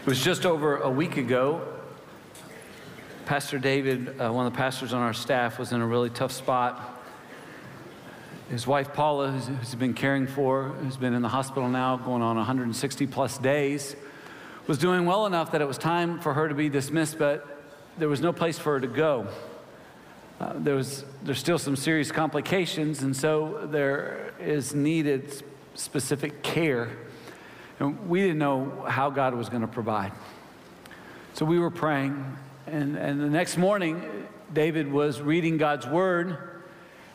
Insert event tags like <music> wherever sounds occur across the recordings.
It was just over a week ago. Pastor David, uh, one of the pastors on our staff, was in a really tough spot. His wife Paula, who's, who's been caring for, who's been in the hospital now going on 160 plus days, was doing well enough that it was time for her to be dismissed, but there was no place for her to go. Uh, there was, there's still some serious complications, and so there is needed specific care. And we didn't know how God was going to provide. So we were praying, and, and the next morning, David was reading God's word,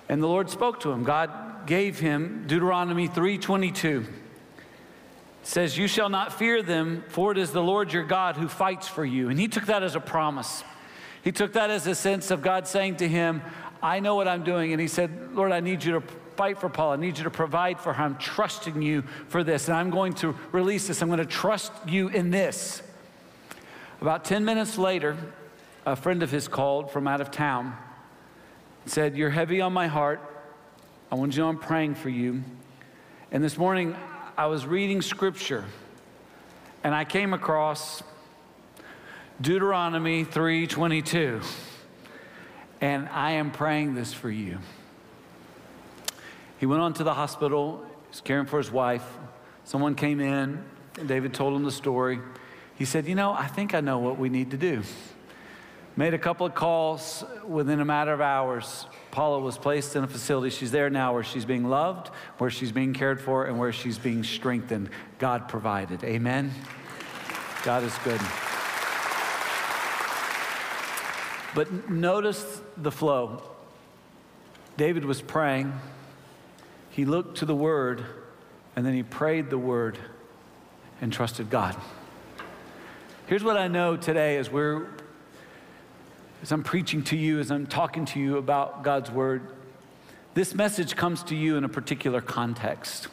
and the Lord spoke to him. God gave him Deuteronomy 3:22. It says, "You shall not fear them, for it is the Lord your God who fights for you." And he took that as a promise. He took that as a sense of God saying to him, I know what I'm doing. And he said, Lord, I need you to fight for Paul. I need you to provide for her. I'm trusting you for this. And I'm going to release this. I'm going to trust you in this. About 10 minutes later, a friend of his called from out of town said, You're heavy on my heart. I want you to know I'm praying for you. And this morning, I was reading scripture and I came across Deuteronomy 3:22. And I am praying this for you. He went on to the hospital, he's caring for his wife. Someone came in, and David told him the story. He said, "You know, I think I know what we need to do." Made a couple of calls within a matter of hours. Paula was placed in a facility. She's there now where she's being loved, where she's being cared for, and where she's being strengthened. God provided. Amen. God is good. But notice the flow. David was praying, he looked to the word, and then he prayed the word and trusted God. Here's what I know today as we're as I'm preaching to you, as I'm talking to you about God's word, this message comes to you in a particular context.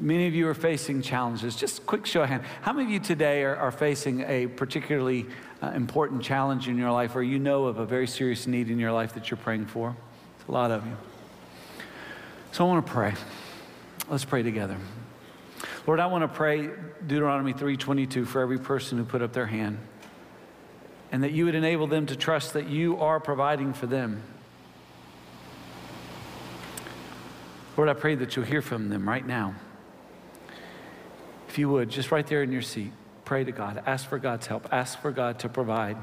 Many of you are facing challenges. Just quick show of hand. How many of you today are, are facing a particularly uh, important challenge in your life or you know of a very serious need in your life that you're praying for? It's a lot of you. So I want to pray. Let's pray together. Lord, I want to pray Deuteronomy 3:22 for every person who put up their hand. And that you would enable them to trust that you are providing for them. Lord, I pray that you'll hear from them right now. If you would, just right there in your seat, pray to God. Ask for God's help. Ask for God to provide.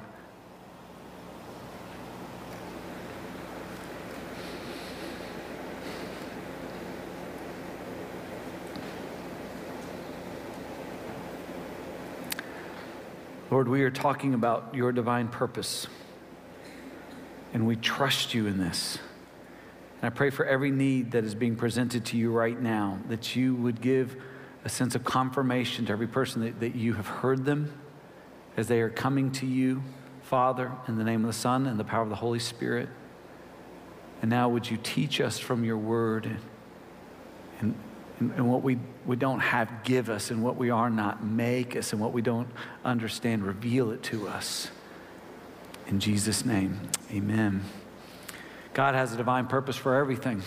Lord, we are talking about your divine purpose, and we trust you in this. And I pray for every need that is being presented to you right now, that you would give a sense of confirmation to every person that, that you have heard them as they are coming to you, Father, in the name of the Son and the power of the Holy Spirit. And now, would you teach us from your word and, and, and what we, we don't have, give us, and what we are not, make us, and what we don't understand, reveal it to us. In Jesus' name, amen. God has a divine purpose for everything.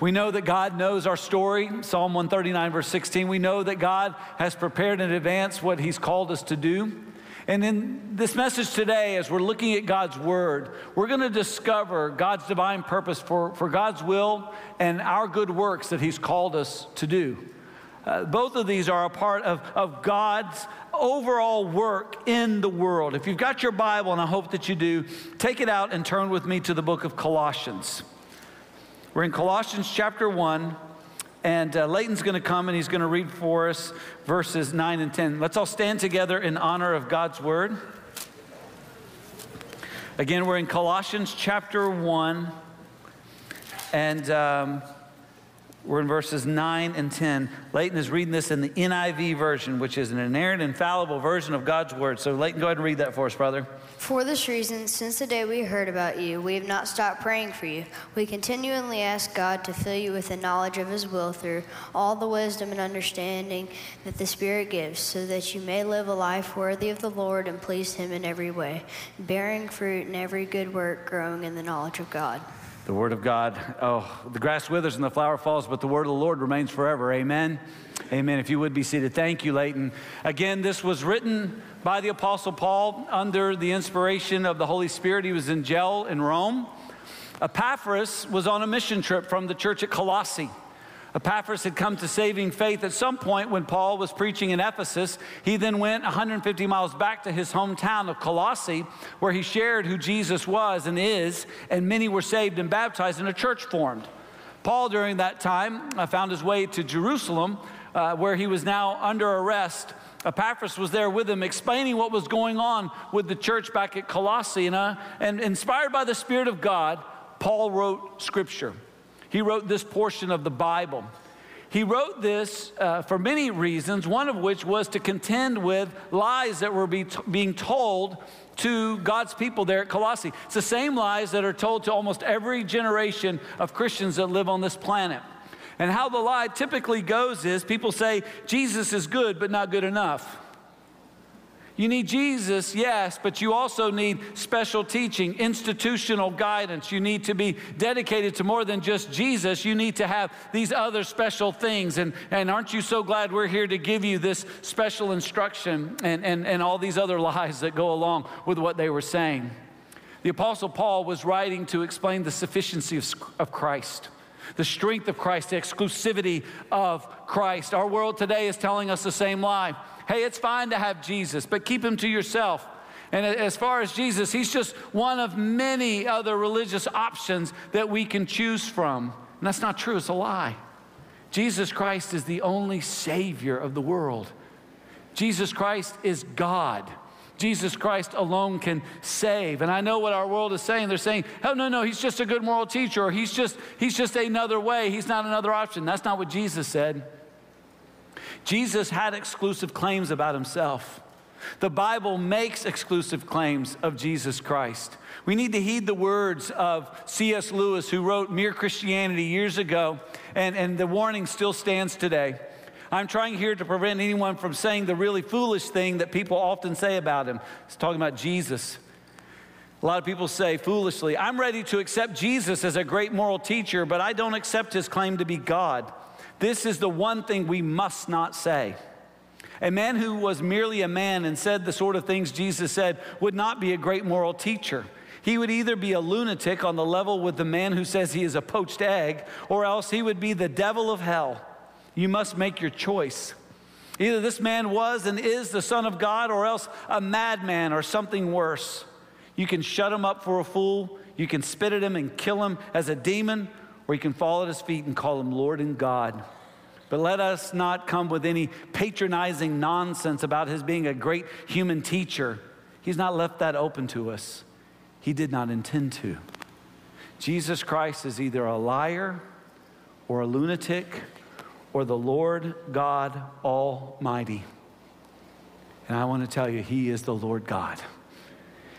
We know that God knows our story, Psalm 139, verse 16. We know that God has prepared in advance what He's called us to do. And in this message today, as we're looking at God's Word, we're going to discover God's divine purpose for, for God's will and our good works that He's called us to do. Uh, both of these are a part of, of God's overall work in the world. If you've got your Bible, and I hope that you do, take it out and turn with me to the book of Colossians. We're in Colossians chapter 1, and uh, Leighton's going to come and he's going to read for us verses 9 and 10. Let's all stand together in honor of God's word. Again, we're in Colossians chapter 1, and um, we're in verses 9 and 10. Leighton is reading this in the NIV version, which is an inerrant, infallible version of God's word. So, Leighton, go ahead and read that for us, brother. For this reason, since the day we heard about you, we have not stopped praying for you. We continually ask God to fill you with the knowledge of His will through all the wisdom and understanding that the Spirit gives, so that you may live a life worthy of the Lord and please Him in every way, bearing fruit in every good work, growing in the knowledge of God. The word of God, oh, the grass withers and the flower falls, but the word of the Lord remains forever. Amen. Amen. If you would be seated. Thank you, Leighton. Again, this was written by the Apostle Paul under the inspiration of the Holy Spirit. He was in jail in Rome. Epaphras was on a mission trip from the church at Colossae. Epaphras had come to saving faith at some point when Paul was preaching in Ephesus. He then went 150 miles back to his hometown of Colossae, where he shared who Jesus was and is, and many were saved and baptized, and a church formed. Paul, during that time, uh, found his way to Jerusalem, uh, where he was now under arrest. Epaphras was there with him, explaining what was going on with the church back at Colossae. And, uh, and inspired by the Spirit of God, Paul wrote scripture. He wrote this portion of the Bible. He wrote this uh, for many reasons, one of which was to contend with lies that were be t- being told to God's people there at Colossae. It's the same lies that are told to almost every generation of Christians that live on this planet. And how the lie typically goes is people say, Jesus is good, but not good enough. You need Jesus, yes, but you also need special teaching, institutional guidance. You need to be dedicated to more than just Jesus. You need to have these other special things. And, and aren't you so glad we're here to give you this special instruction and, and, and all these other lies that go along with what they were saying? The Apostle Paul was writing to explain the sufficiency of, of Christ the strength of Christ, the exclusivity of Christ. Our world today is telling us the same lie. Hey, it's fine to have Jesus, but keep him to yourself. And as far as Jesus, he's just one of many other religious options that we can choose from. And that's not true, it's a lie. Jesus Christ is the only Savior of the world. Jesus Christ is God. Jesus Christ alone can save. And I know what our world is saying. They're saying, oh, no, no, he's just a good moral teacher, or he's just, he's just another way. He's not another option. That's not what Jesus said. Jesus had exclusive claims about himself. The Bible makes exclusive claims of Jesus Christ. We need to heed the words of C.S. Lewis, who wrote Mere Christianity years ago, and, and the warning still stands today. I'm trying here to prevent anyone from saying the really foolish thing that people often say about him. It's talking about Jesus. A lot of people say foolishly, I'm ready to accept Jesus as a great moral teacher, but I don't accept his claim to be God. This is the one thing we must not say. A man who was merely a man and said the sort of things Jesus said would not be a great moral teacher. He would either be a lunatic on the level with the man who says he is a poached egg, or else he would be the devil of hell. You must make your choice. Either this man was and is the Son of God, or else a madman or something worse. You can shut him up for a fool, you can spit at him and kill him as a demon, or you can fall at his feet and call him Lord and God. But let us not come with any patronizing nonsense about his being a great human teacher. He's not left that open to us. He did not intend to. Jesus Christ is either a liar or a lunatic or the Lord God Almighty. And I want to tell you, He is the Lord God.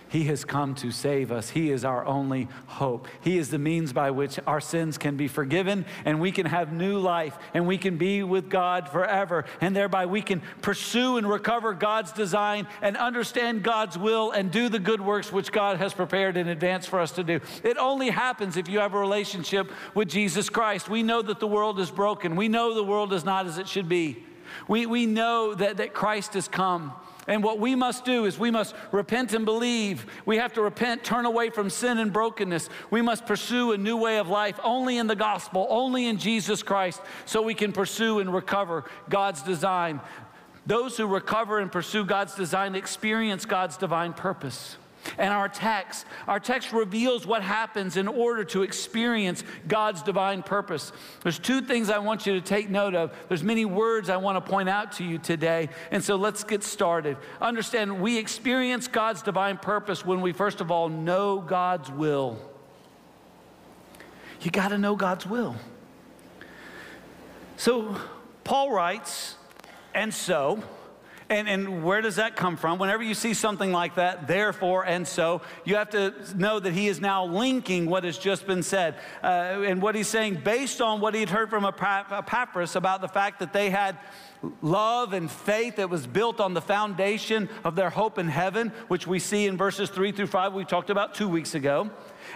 He has come to save us. He is our only hope. He is the means by which our sins can be forgiven and we can have new life and we can be with God forever. And thereby we can pursue and recover God's design and understand God's will and do the good works which God has prepared in advance for us to do. It only happens if you have a relationship with Jesus Christ. We know that the world is broken, we know the world is not as it should be. We, we know that, that Christ has come. And what we must do is we must repent and believe. We have to repent, turn away from sin and brokenness. We must pursue a new way of life only in the gospel, only in Jesus Christ, so we can pursue and recover God's design. Those who recover and pursue God's design experience God's divine purpose. And our text, our text reveals what happens in order to experience God's divine purpose. There's two things I want you to take note of. There's many words I want to point out to you today. And so let's get started. Understand, we experience God's divine purpose when we first of all know God's will. You got to know God's will. So Paul writes, and so, and, and where does that come from? Whenever you see something like that, therefore and so, you have to know that he is now linking what has just been said. Uh, and what he's saying based on what he had heard from Epaphras about the fact that they had love and faith that was built on the foundation of their hope in heaven, which we see in verses three through five, we talked about two weeks ago.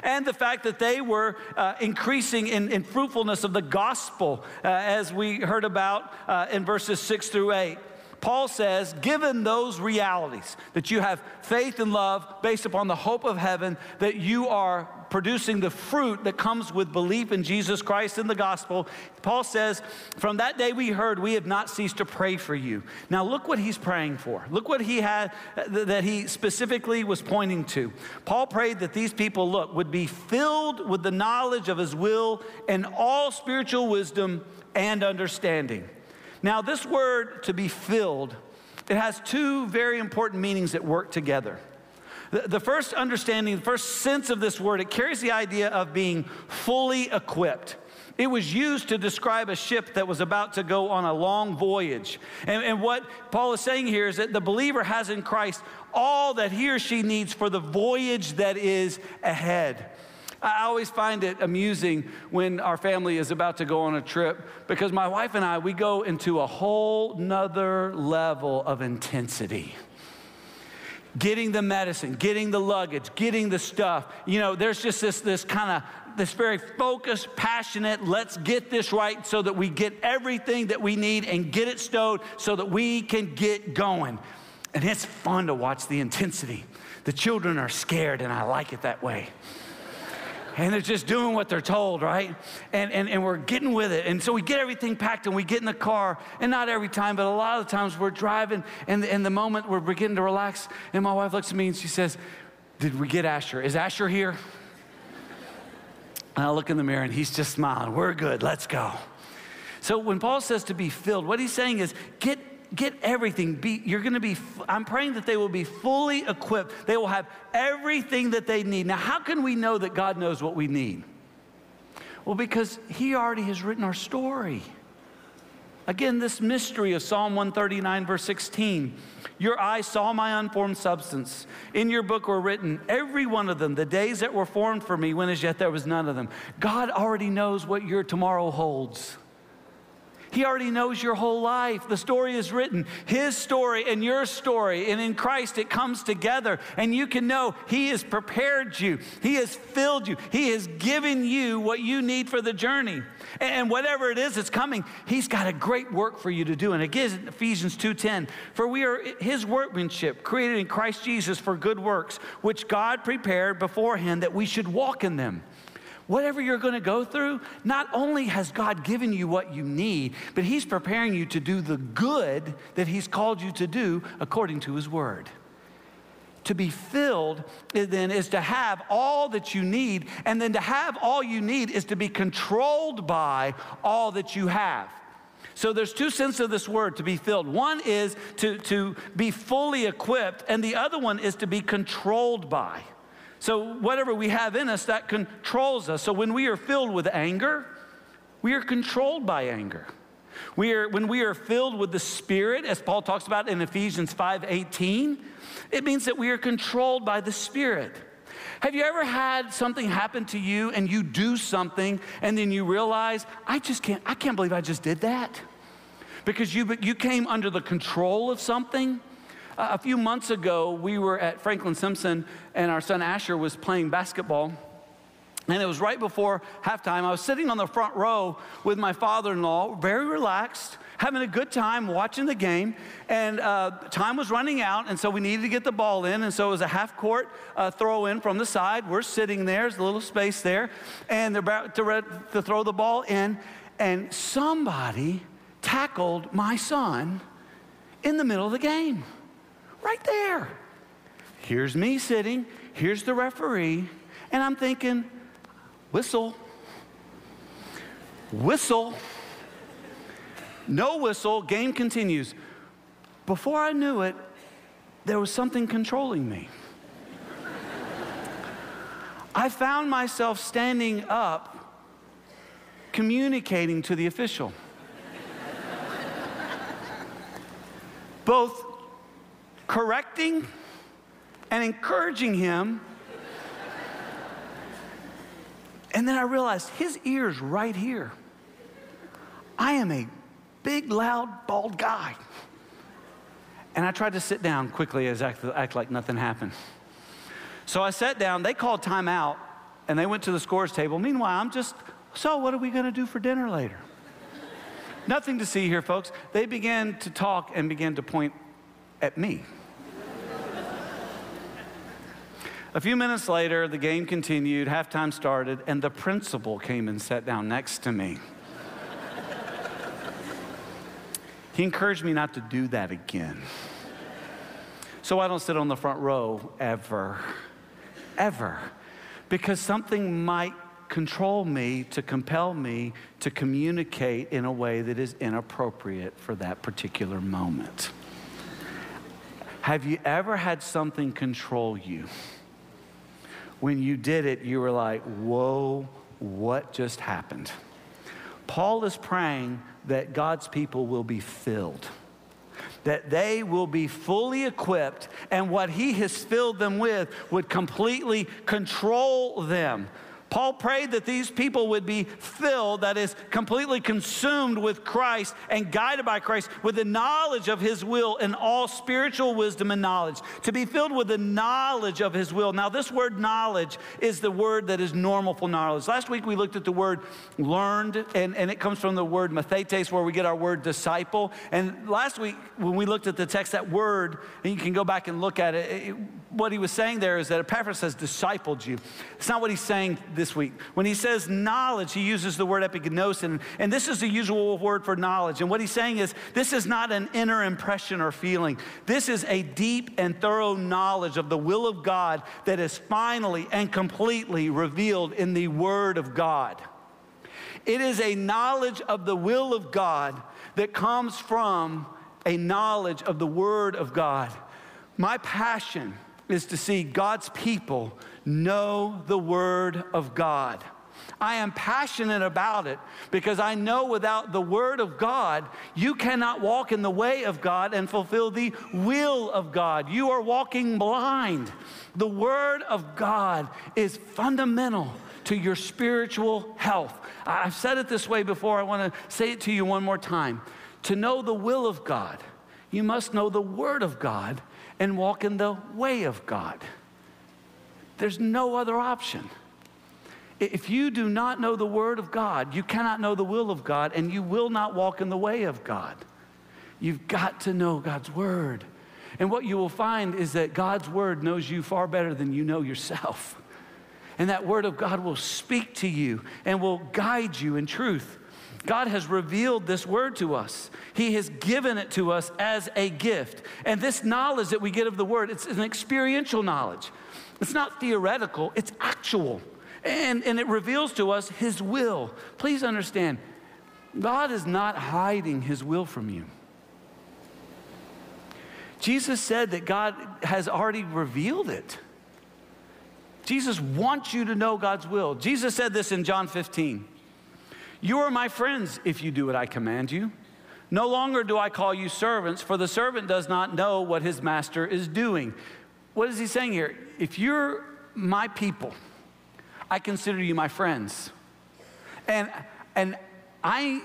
And the fact that they were uh, increasing in, in, fruitfulness of the gospel, uh, as we heard about uh, in verses six through eight. Paul says, given those realities, that you have faith and love based upon the hope of heaven, that you are producing the fruit that comes with belief in Jesus Christ and the gospel, Paul says, from that day we heard, we have not ceased to pray for you. Now look what he's praying for. Look what he had, that he specifically was pointing to. Paul prayed that these people, look, would be filled with the knowledge of his will and all spiritual wisdom and understanding now, this word to be filled, it has two very important meanings that work together. The, the first understanding, the first sense of this word, it carries the idea of being fully equipped. It was used to describe a ship that was about to go on a long voyage. And, and, what Paul is saying here is that the believer has in Christ all that he or she needs for the voyage that is ahead. I always find it amusing when our family is about to go on a trip because my wife and I, we go into a whole nother level of intensity. Getting the medicine, getting the luggage, getting the stuff. You know, there's just this, this kind of this very focused, passionate, let's get this right so that we get everything that we need and get it stowed so that we can get going. And it's fun to watch the intensity. The children are scared, and I like it that way and they're just doing what they're told, right? And, and, and we're getting with it. And so we get everything packed and we get in the car. And not every time, but a lot of times we're driving, and, and the moment we're beginning to relax, and my wife looks at me and she says, Did we get Asher? Is Asher here? And I look in the mirror and he's just smiling. We're good, let's go. So when Paul says to be filled, what he's saying is get get everything. Be, you're going to be, I'm praying that they will be fully equipped. They will have everything that they need. Now, how can we know that God knows what we need? Well, because He already has written our story. Again, this mystery of Psalm 139, verse 16. Your eyes saw my unformed substance. In your book were written, every one of them, the days that were formed for me, when as yet there was none of them. God already knows what your tomorrow holds. He already knows your whole life. The story is written, His story and your story. And in Christ, it comes together. And you can know He has prepared you, He has filled you, He has given you what you need for the journey. And whatever it is that's coming, He's got a great work for you to do. And again, Ephesians 2:10, for we are His workmanship, created in Christ Jesus for good works, which God prepared beforehand that we should walk in them whatever you're going to go through, not only has God given you what you need, but He's preparing you to do the good that He's called you to do according to His word. To be filled then is to have all that you need, and then to have all you need is to be controlled by all that you have. So there's two senses of this word to be filled. One is to, to be fully equipped, and the other one is to be controlled by. So, whatever we have in us, that controls us. So, when we are filled with anger, we are controlled by anger. We are, when we are filled with the Spirit, as Paul talks about in Ephesians 5:18, it means that we are controlled by the Spirit. Have you ever had something happen to you and you do something and then you realize, I just can't, I can't believe I just did that? Because you, you came under the control of something a few months ago, we were at Franklin Simpson, and our son Asher was playing basketball. And it was right before halftime. I was sitting on the front row with my father in law, very relaxed, having a good time watching the game. And uh, time was running out, and so we needed to get the ball in. And so it was a half court uh, throw in from the side. We're sitting there, there's a little space there, and they're about to, to throw the ball in. And somebody tackled my son in the middle of the game. Right there. Here's me sitting, here's the referee, and I'm thinking, whistle, whistle, no whistle, game continues. Before I knew it, there was something controlling me. I found myself standing up, communicating to the official. Both correcting and encouraging him. And then I realized his ear's right here. I am a big, loud, bald guy. And I tried to sit down quickly as act, act like nothing happened. So I sat down, they called time out, and they went to the scores table. Meanwhile, I'm just, so what are we gonna do for dinner later? Nothing to see here, folks. They began to talk and began to point at me. A few minutes later, the game continued, halftime started, and the principal came and sat down next to me. he encouraged me not to do that again. So I don't sit on the front row ever, ever, because something might control me to compel me to communicate in a way that is inappropriate for that particular moment. Have you ever had something control you? When you did it, you were like, whoa, what just happened? Paul is praying that God's people will be filled, that they will be fully equipped, and what he has filled them with would completely control them. Paul prayed that these people would be filled, that is, completely consumed with Christ and guided by Christ with the knowledge of his will and all spiritual wisdom and knowledge. To be filled with the knowledge of his will. Now, this word knowledge is the word that is normal for knowledge. Last week we looked at the word learned, and, and it comes from the word mathetes, where we get our word disciple. And last week when we looked at the text, that word, and you can go back and look at it, it what he was saying there is that Epaphras has discipled you. It's not what he's saying this week. When he says knowledge, he uses the word epignosis, and this is the usual word for knowledge. And what he's saying is this is not an inner impression or feeling. This is a deep and thorough knowledge of the will of God that is finally and completely revealed in the Word of God. It is a knowledge of the will of God that comes from a knowledge of the Word of God. My passion is to see God's people know the Word of God. I am passionate about it because I know without the Word of God, you cannot walk in the way of God and fulfill the will of God. You are walking blind. The Word of God is fundamental to your spiritual health. I've said it this way before. I want to say it to you one more time. To know the will of God, you must know the Word of God and walk in the way of God. There's no other option. If you do not know the Word of God, you cannot know the will of God, and you will not walk in the way of God. You've got to know God's Word. And what you will find is that God's Word knows you far better than you know yourself. And that Word of God will speak to you and will guide you in truth. God has revealed this word to us. He has given it to us as a gift. And this knowledge that we get of the word, it's an experiential knowledge. It's not theoretical, it's actual. And, and it reveals to us his will. Please understand, God is not hiding his will from you. Jesus said that God has already revealed it. Jesus wants you to know God's will. Jesus said this in John 15. You are my friends if you do what I command you. No longer do I call you servants, for the servant does not know what his master is doing. What is he saying here? If you're my people, I consider you my friends. And, and I,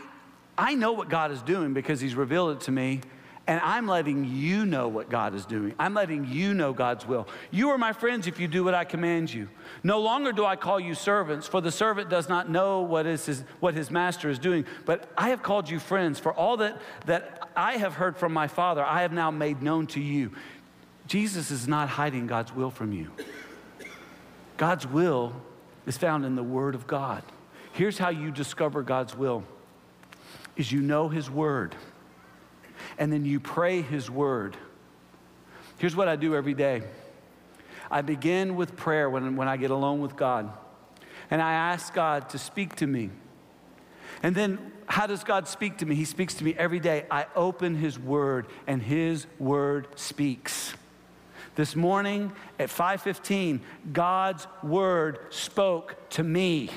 I know what God is doing because he's revealed it to me and I'm letting you know what God is doing. I'm letting you know God's will. You are my friends if you do what I command you. No longer do I call you servants, for the servant does not know what, is his, what his master is doing. But I have called you friends, for all that, that I have heard from my Father, I have now made known to you. Jesus is not hiding God's will from you. God's will is found in the Word of God. Here's how you discover God's will is you know his word and then you pray His word. Here's what I do every day I begin with prayer when, when I get alone with God, and I ask God to speak to me. And then, how does God speak to me? He speaks to me every day. I open His Word, and His Word speaks. This morning at 5:15, God's Word spoke to me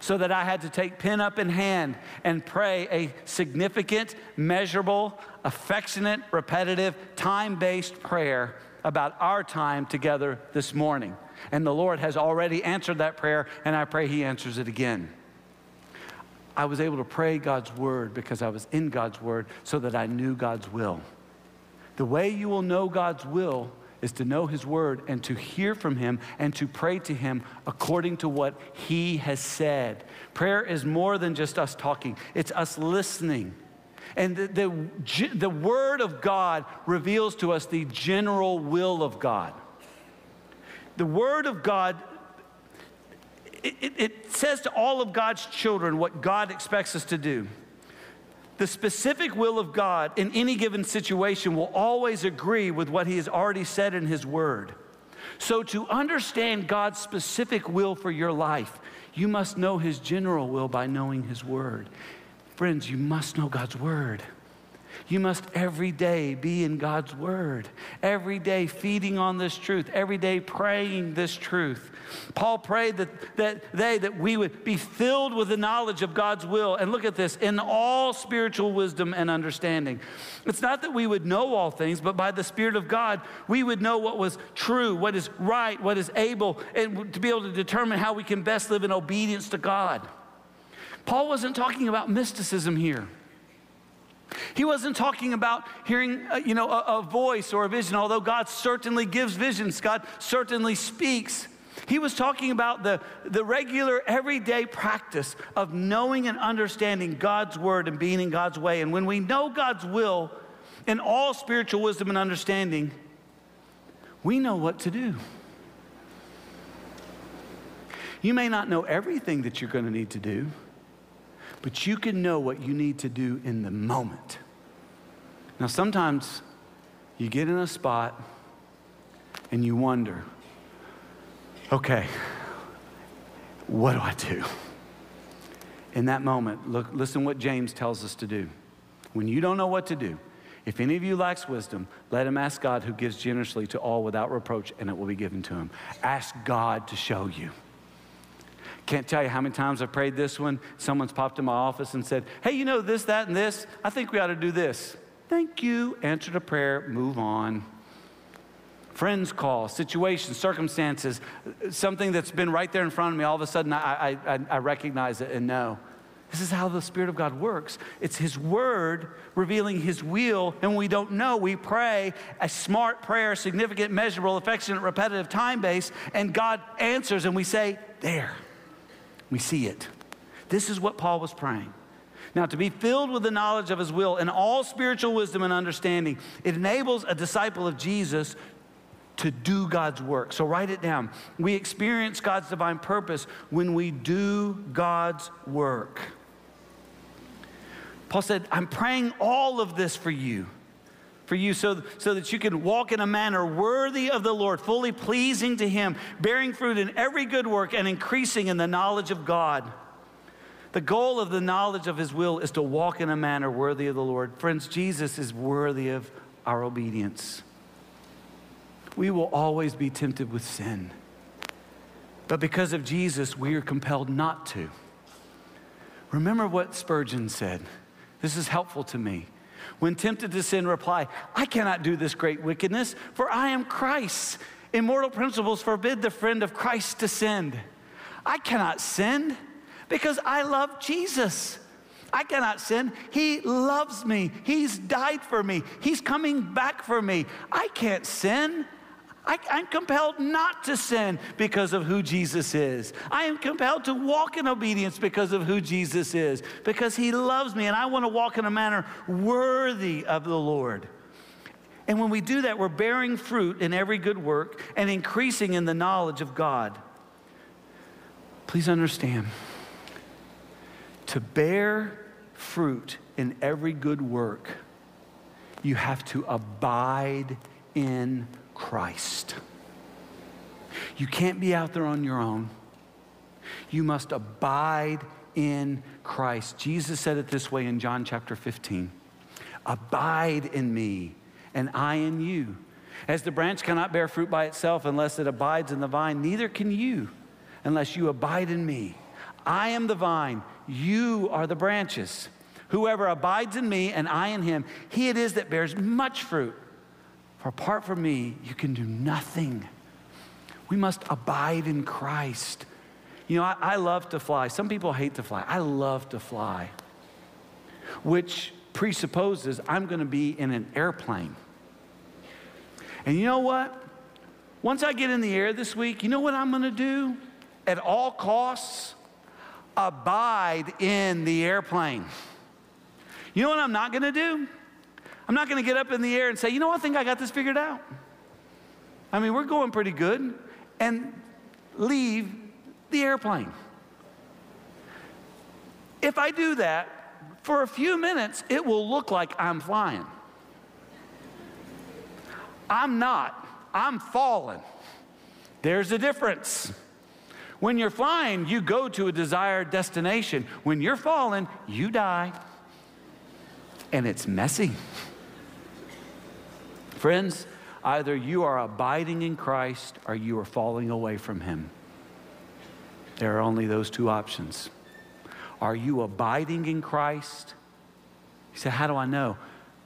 so that I had to take pen up in hand and pray a significant, measurable, affectionate, repetitive, time based prayer about our time together this morning. And the Lord has already answered that prayer, and I pray He answers it again. I was able to pray God's word because I was in God's word so that I knew God's will. The way you will know God's will is to know His Word and to hear from Him and to pray to Him according to what He has said. Prayer is more than just us talking, it's us listening. And the, the, the Word of God reveals to us the general will of God. The Word of God it, it, it, says to all of God's children what God expects us to do. The specific will of God in any given situation will always agree with what He has already said in His Word. So, to understand God's specific will for your life, you must know His general will by knowing His Word. Friends, you must know God's Word. You must every day be in God's Word, every day feeding on this truth, every day praying this truth. Paul prayed that, that they, that we would be filled with the knowledge of God's will. And look at this in all spiritual wisdom and understanding. It's not that we would know all things, but by the Spirit of God, we would know what was true, what is right, what is able, and to be able to determine how we can best live in obedience to God. Paul wasn't talking about mysticism here. He wasn't talking about hearing, uh, you know, a, a voice or a vision, although God certainly gives visions, God certainly speaks. He was talking about the, the regular, everyday practice of knowing and understanding God's word and being in God's way. And when we know God's will in all spiritual wisdom and understanding, we know what to do. You may not know everything that you're going to need to do, but you can know what you need to do in the moment. Now, sometimes you get in a spot and you wonder, okay, what do I do? In that moment, look, listen what James tells us to do. When you don't know what to do, if any of you lacks wisdom, let him ask God who gives generously to all without reproach, and it will be given to him. Ask God to show you. Can't tell you how many times I've prayed this one. Someone's popped in my office and said, Hey, you know this, that, and this. I think we ought to do this. Thank you. Answered a prayer, move on friends call, situations, circumstances, something that's been right there in front of me, all of a sudden I, I, I recognize it and know. This is how the Spirit of God works. It's His Word revealing His will, and we don't know. We pray a smart prayer, significant, measurable, affectionate, repetitive, time based, and God answers, and we say, There. We see it. This is what Paul was praying. Now, to be filled with the knowledge of His will and all spiritual wisdom and understanding, it enables a disciple of Jesus to do God's work. So write it down. We experience God's divine purpose when we do God's work. Paul said, I'm praying all of this for you, for you, so, so that you can walk in a manner worthy of the Lord, fully pleasing to Him, bearing fruit in every good work and increasing in the knowledge of God. The goal of the knowledge of His will is to walk in a manner worthy of the Lord. Friends, Jesus is worthy of our obedience we will always be tempted with sin. But because of Jesus, we are compelled not to. Remember what Spurgeon said. This is helpful to me. When tempted to sin, reply, I cannot do this great wickedness, for I am Christ. Immortal principles forbid the friend of Christ to sin. I cannot sin because I love Jesus. I cannot sin. He loves me. He's died for me. He's coming back for me. I can't sin. I, am compelled not to sin because of who Jesus is. I am compelled to walk in obedience because of who Jesus is, because he loves me, and I want to walk in a manner worthy of the Lord. And when we do that, we're bearing fruit in every good work and increasing in the knowledge of God. Please understand to bear fruit in every good work, you have to abide in Christ. You can't be out there on your own. You must abide in Christ. Jesus said it this way in John chapter 15 Abide in me, and I in you. As the branch cannot bear fruit by itself unless it abides in the vine, neither can you unless you abide in me. I am the vine, you are the branches. Whoever abides in me and I in him, he it is that bears much fruit. For apart from me, you can do nothing. We must abide in Christ. You know, I, I love to fly. Some people hate to fly. I love to fly, which presupposes I'm going to be in an airplane. And you know what? Once I get in the air this week, you know what I'm going to do? At all costs, abide in the airplane. You know what I'm not going to do? I'm not going to get up in the air and say, you know, I think I got this figured out. I mean, we're going pretty good, and leave the airplane. If I do that, for a few minutes, it will look like I'm flying. I'm not, I'm falling. There's a difference. When you're flying, you go to a desired destination. When you're falling, you die. And it's messy. Friends, either you are abiding in Christ or you are falling away from Him. There are only those two options. Are you abiding in Christ? You say, How do I know?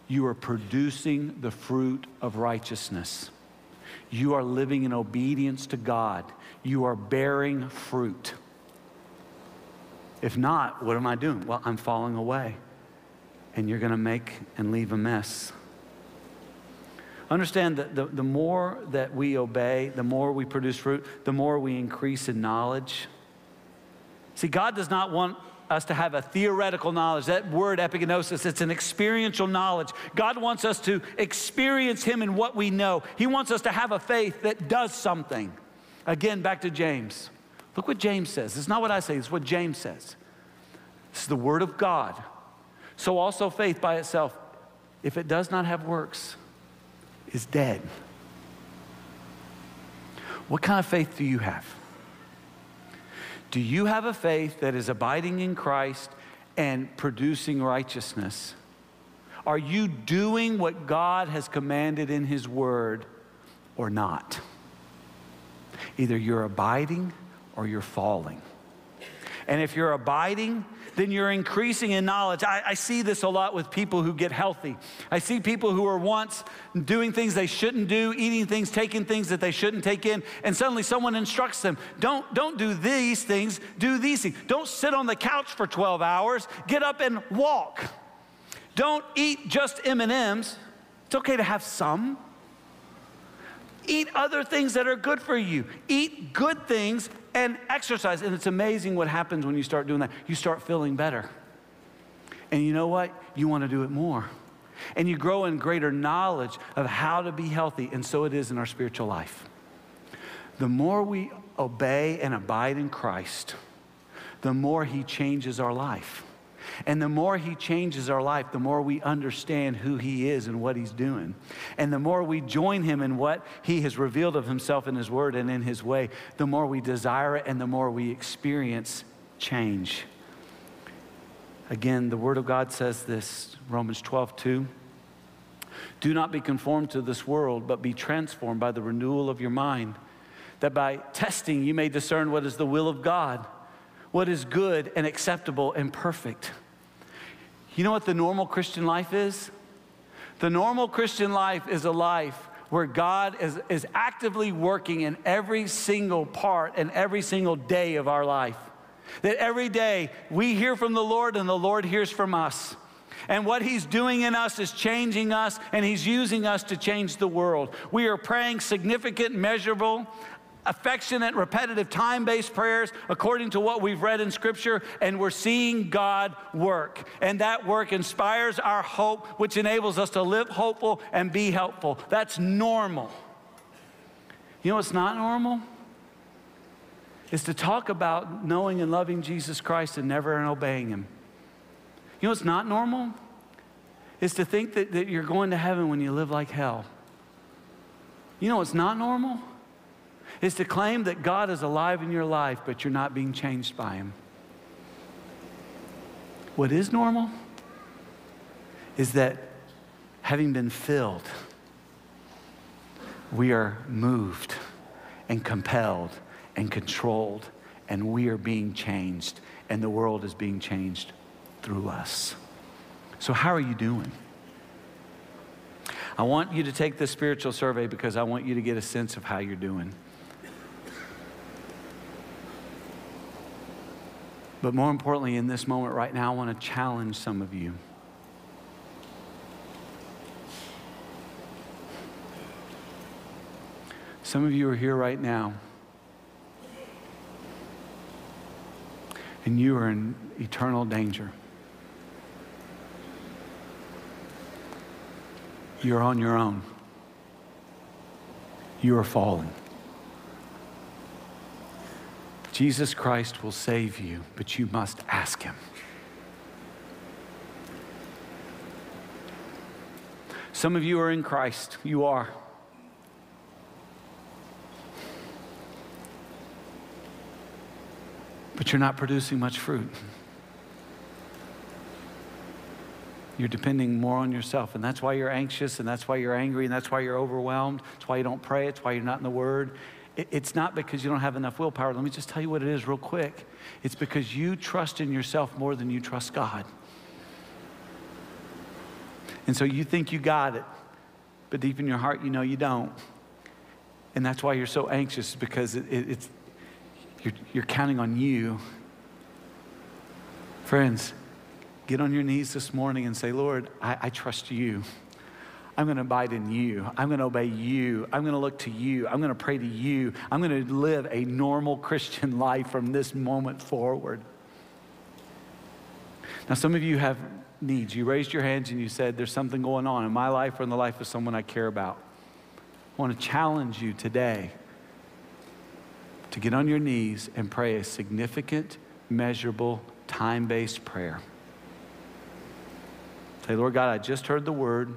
You are producing the fruit of righteousness. You are living in obedience to God. You are bearing fruit. If not, what am I doing? Well, I'm falling away. And you're going to make and leave a mess. Understand that the, the more that we obey, the more we produce fruit, the more we increase in knowledge. See, God does not want us to have a theoretical knowledge. That word epignosis, it's an experiential knowledge. God wants us to experience Him in what we know. He wants us to have a faith that does something. Again, back to James. Look what James says. It's not what I say, it's what James says. This is the Word of God. So also faith by itself, if it does not have works, is dead. What kind of faith do you have? Do you have a faith that is abiding in Christ and producing righteousness? Are you doing what God has commanded in His Word or not? Either you're abiding or you're falling. And if you're abiding, then you're increasing in knowledge. I, I, see this a lot with people who get healthy. I see people who are once doing things they shouldn't do, eating things, taking things that they shouldn't take in, and suddenly someone instructs them, don't, don't do these things, do these things. Don't sit on the couch for 12 hours, get up and walk. Don't eat just M&Ms. It's okay to have some. Eat other things that are good for you. Eat good things and exercise. And it's amazing what happens when you start doing that. You start feeling better. And you know what? You want to do it more. And you grow in greater knowledge of how to be healthy. And so it is in our spiritual life. The more we obey and abide in Christ, the more He changes our life. And the more He changes our life, the more we understand who He is and what He's doing. And the more we join Him in what He has revealed of Himself in His Word and in His way, the more we desire it and the more we experience change. Again, the Word of God says this Romans 12, 2. Do not be conformed to this world, but be transformed by the renewal of your mind, that by testing you may discern what is the will of God, what is good and acceptable and perfect. You know what the normal Christian life is? The normal Christian life is a life where God is, is actively working in every single part and every single day of our life. That every day we hear from the Lord and the Lord hears from us. And what He's doing in us is changing us, and He's using us to change the world. We are praying significant, measurable, affectionate, repetitive, time based prayers according to what we've read in Scripture, and we're seeing God work. And that work inspires our hope, which enables us to live hopeful and be helpful. That's normal. You know what's not normal? Is to talk about knowing and loving Jesus Christ and never and obeying Him. You know what's not normal? Is to think that, that you're going to heaven when you live like hell. You know what's not normal? Is to claim that God is alive in your life, but you're not being changed by Him. What is normal is that having been filled, we are moved and compelled and controlled, and we are being changed, and the world is being changed through us. So, how are you doing? I want you to take this spiritual survey because I want you to get a sense of how you're doing. But more importantly, in this moment right now, I want to challenge some of you. Some of you are here right now, and you are in eternal danger. You're on your own. You are fallen. Jesus Christ will save you, but you must ask Him. Some of you are in Christ. You are. But you're not producing much fruit. You're depending more on yourself, and that's why you're anxious, and that's why you're angry, and that's why you're overwhelmed. It's why you don't pray, it's why you're not in the Word. It's not because you don't have enough willpower. Let me just tell you what it is, real quick. It's because you trust in yourself more than you trust God. And so you think you got it, but deep in your heart, you know you don't. And that's why you're so anxious, because it, it, it's, you're, you're counting on you. Friends, get on your knees this morning and say, Lord, I, I trust you. I'm going to abide in you. I'm going to obey you. I'm going to look to you. I'm going to pray to you. I'm going to live a normal Christian <laughs> life from this moment forward. Now, some of you have needs. You raised your hands and you said, There's something going on in my life or in the life of someone I care about. I want to challenge you today to get on your knees and pray a significant, measurable, time based prayer. Say, Lord God, I just heard the word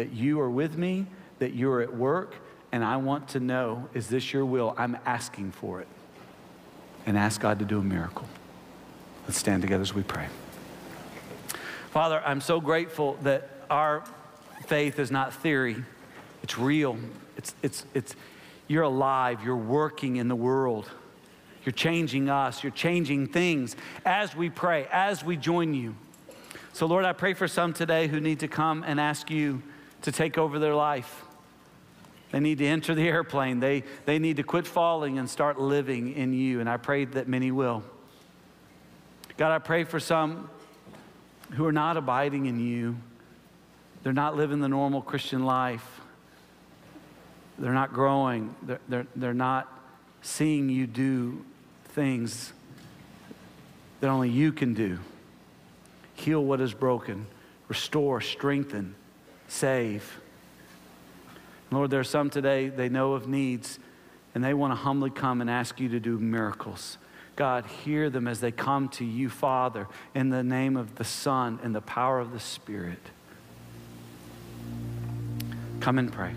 that you are with me, that you're at work, and I want to know is this your will? I'm asking for it. And ask God to do a miracle. Let's stand together as we pray. Father, I'm so grateful that our faith is not theory, it's real. It's, it's, it's, you're alive, you're working in the world. You're changing us, you're changing things as we pray, as we join you. So, Lord, I pray for some today who need to come and ask you to take over their life. They need to enter the airplane. They, they need to quit falling and start living in you. And I pray that many will. God, I pray for some who are not abiding in you. They're not living the normal Christian life. They're not growing. They're, they're, they're not seeing you do things that only you can do. Heal what is broken, restore, strengthen save. Lord, there are some today, they know of needs, and they want to humbly come and ask you to do miracles. God, hear them as they come to you, Father, in the name of the Son and the power of the Spirit. Come and pray.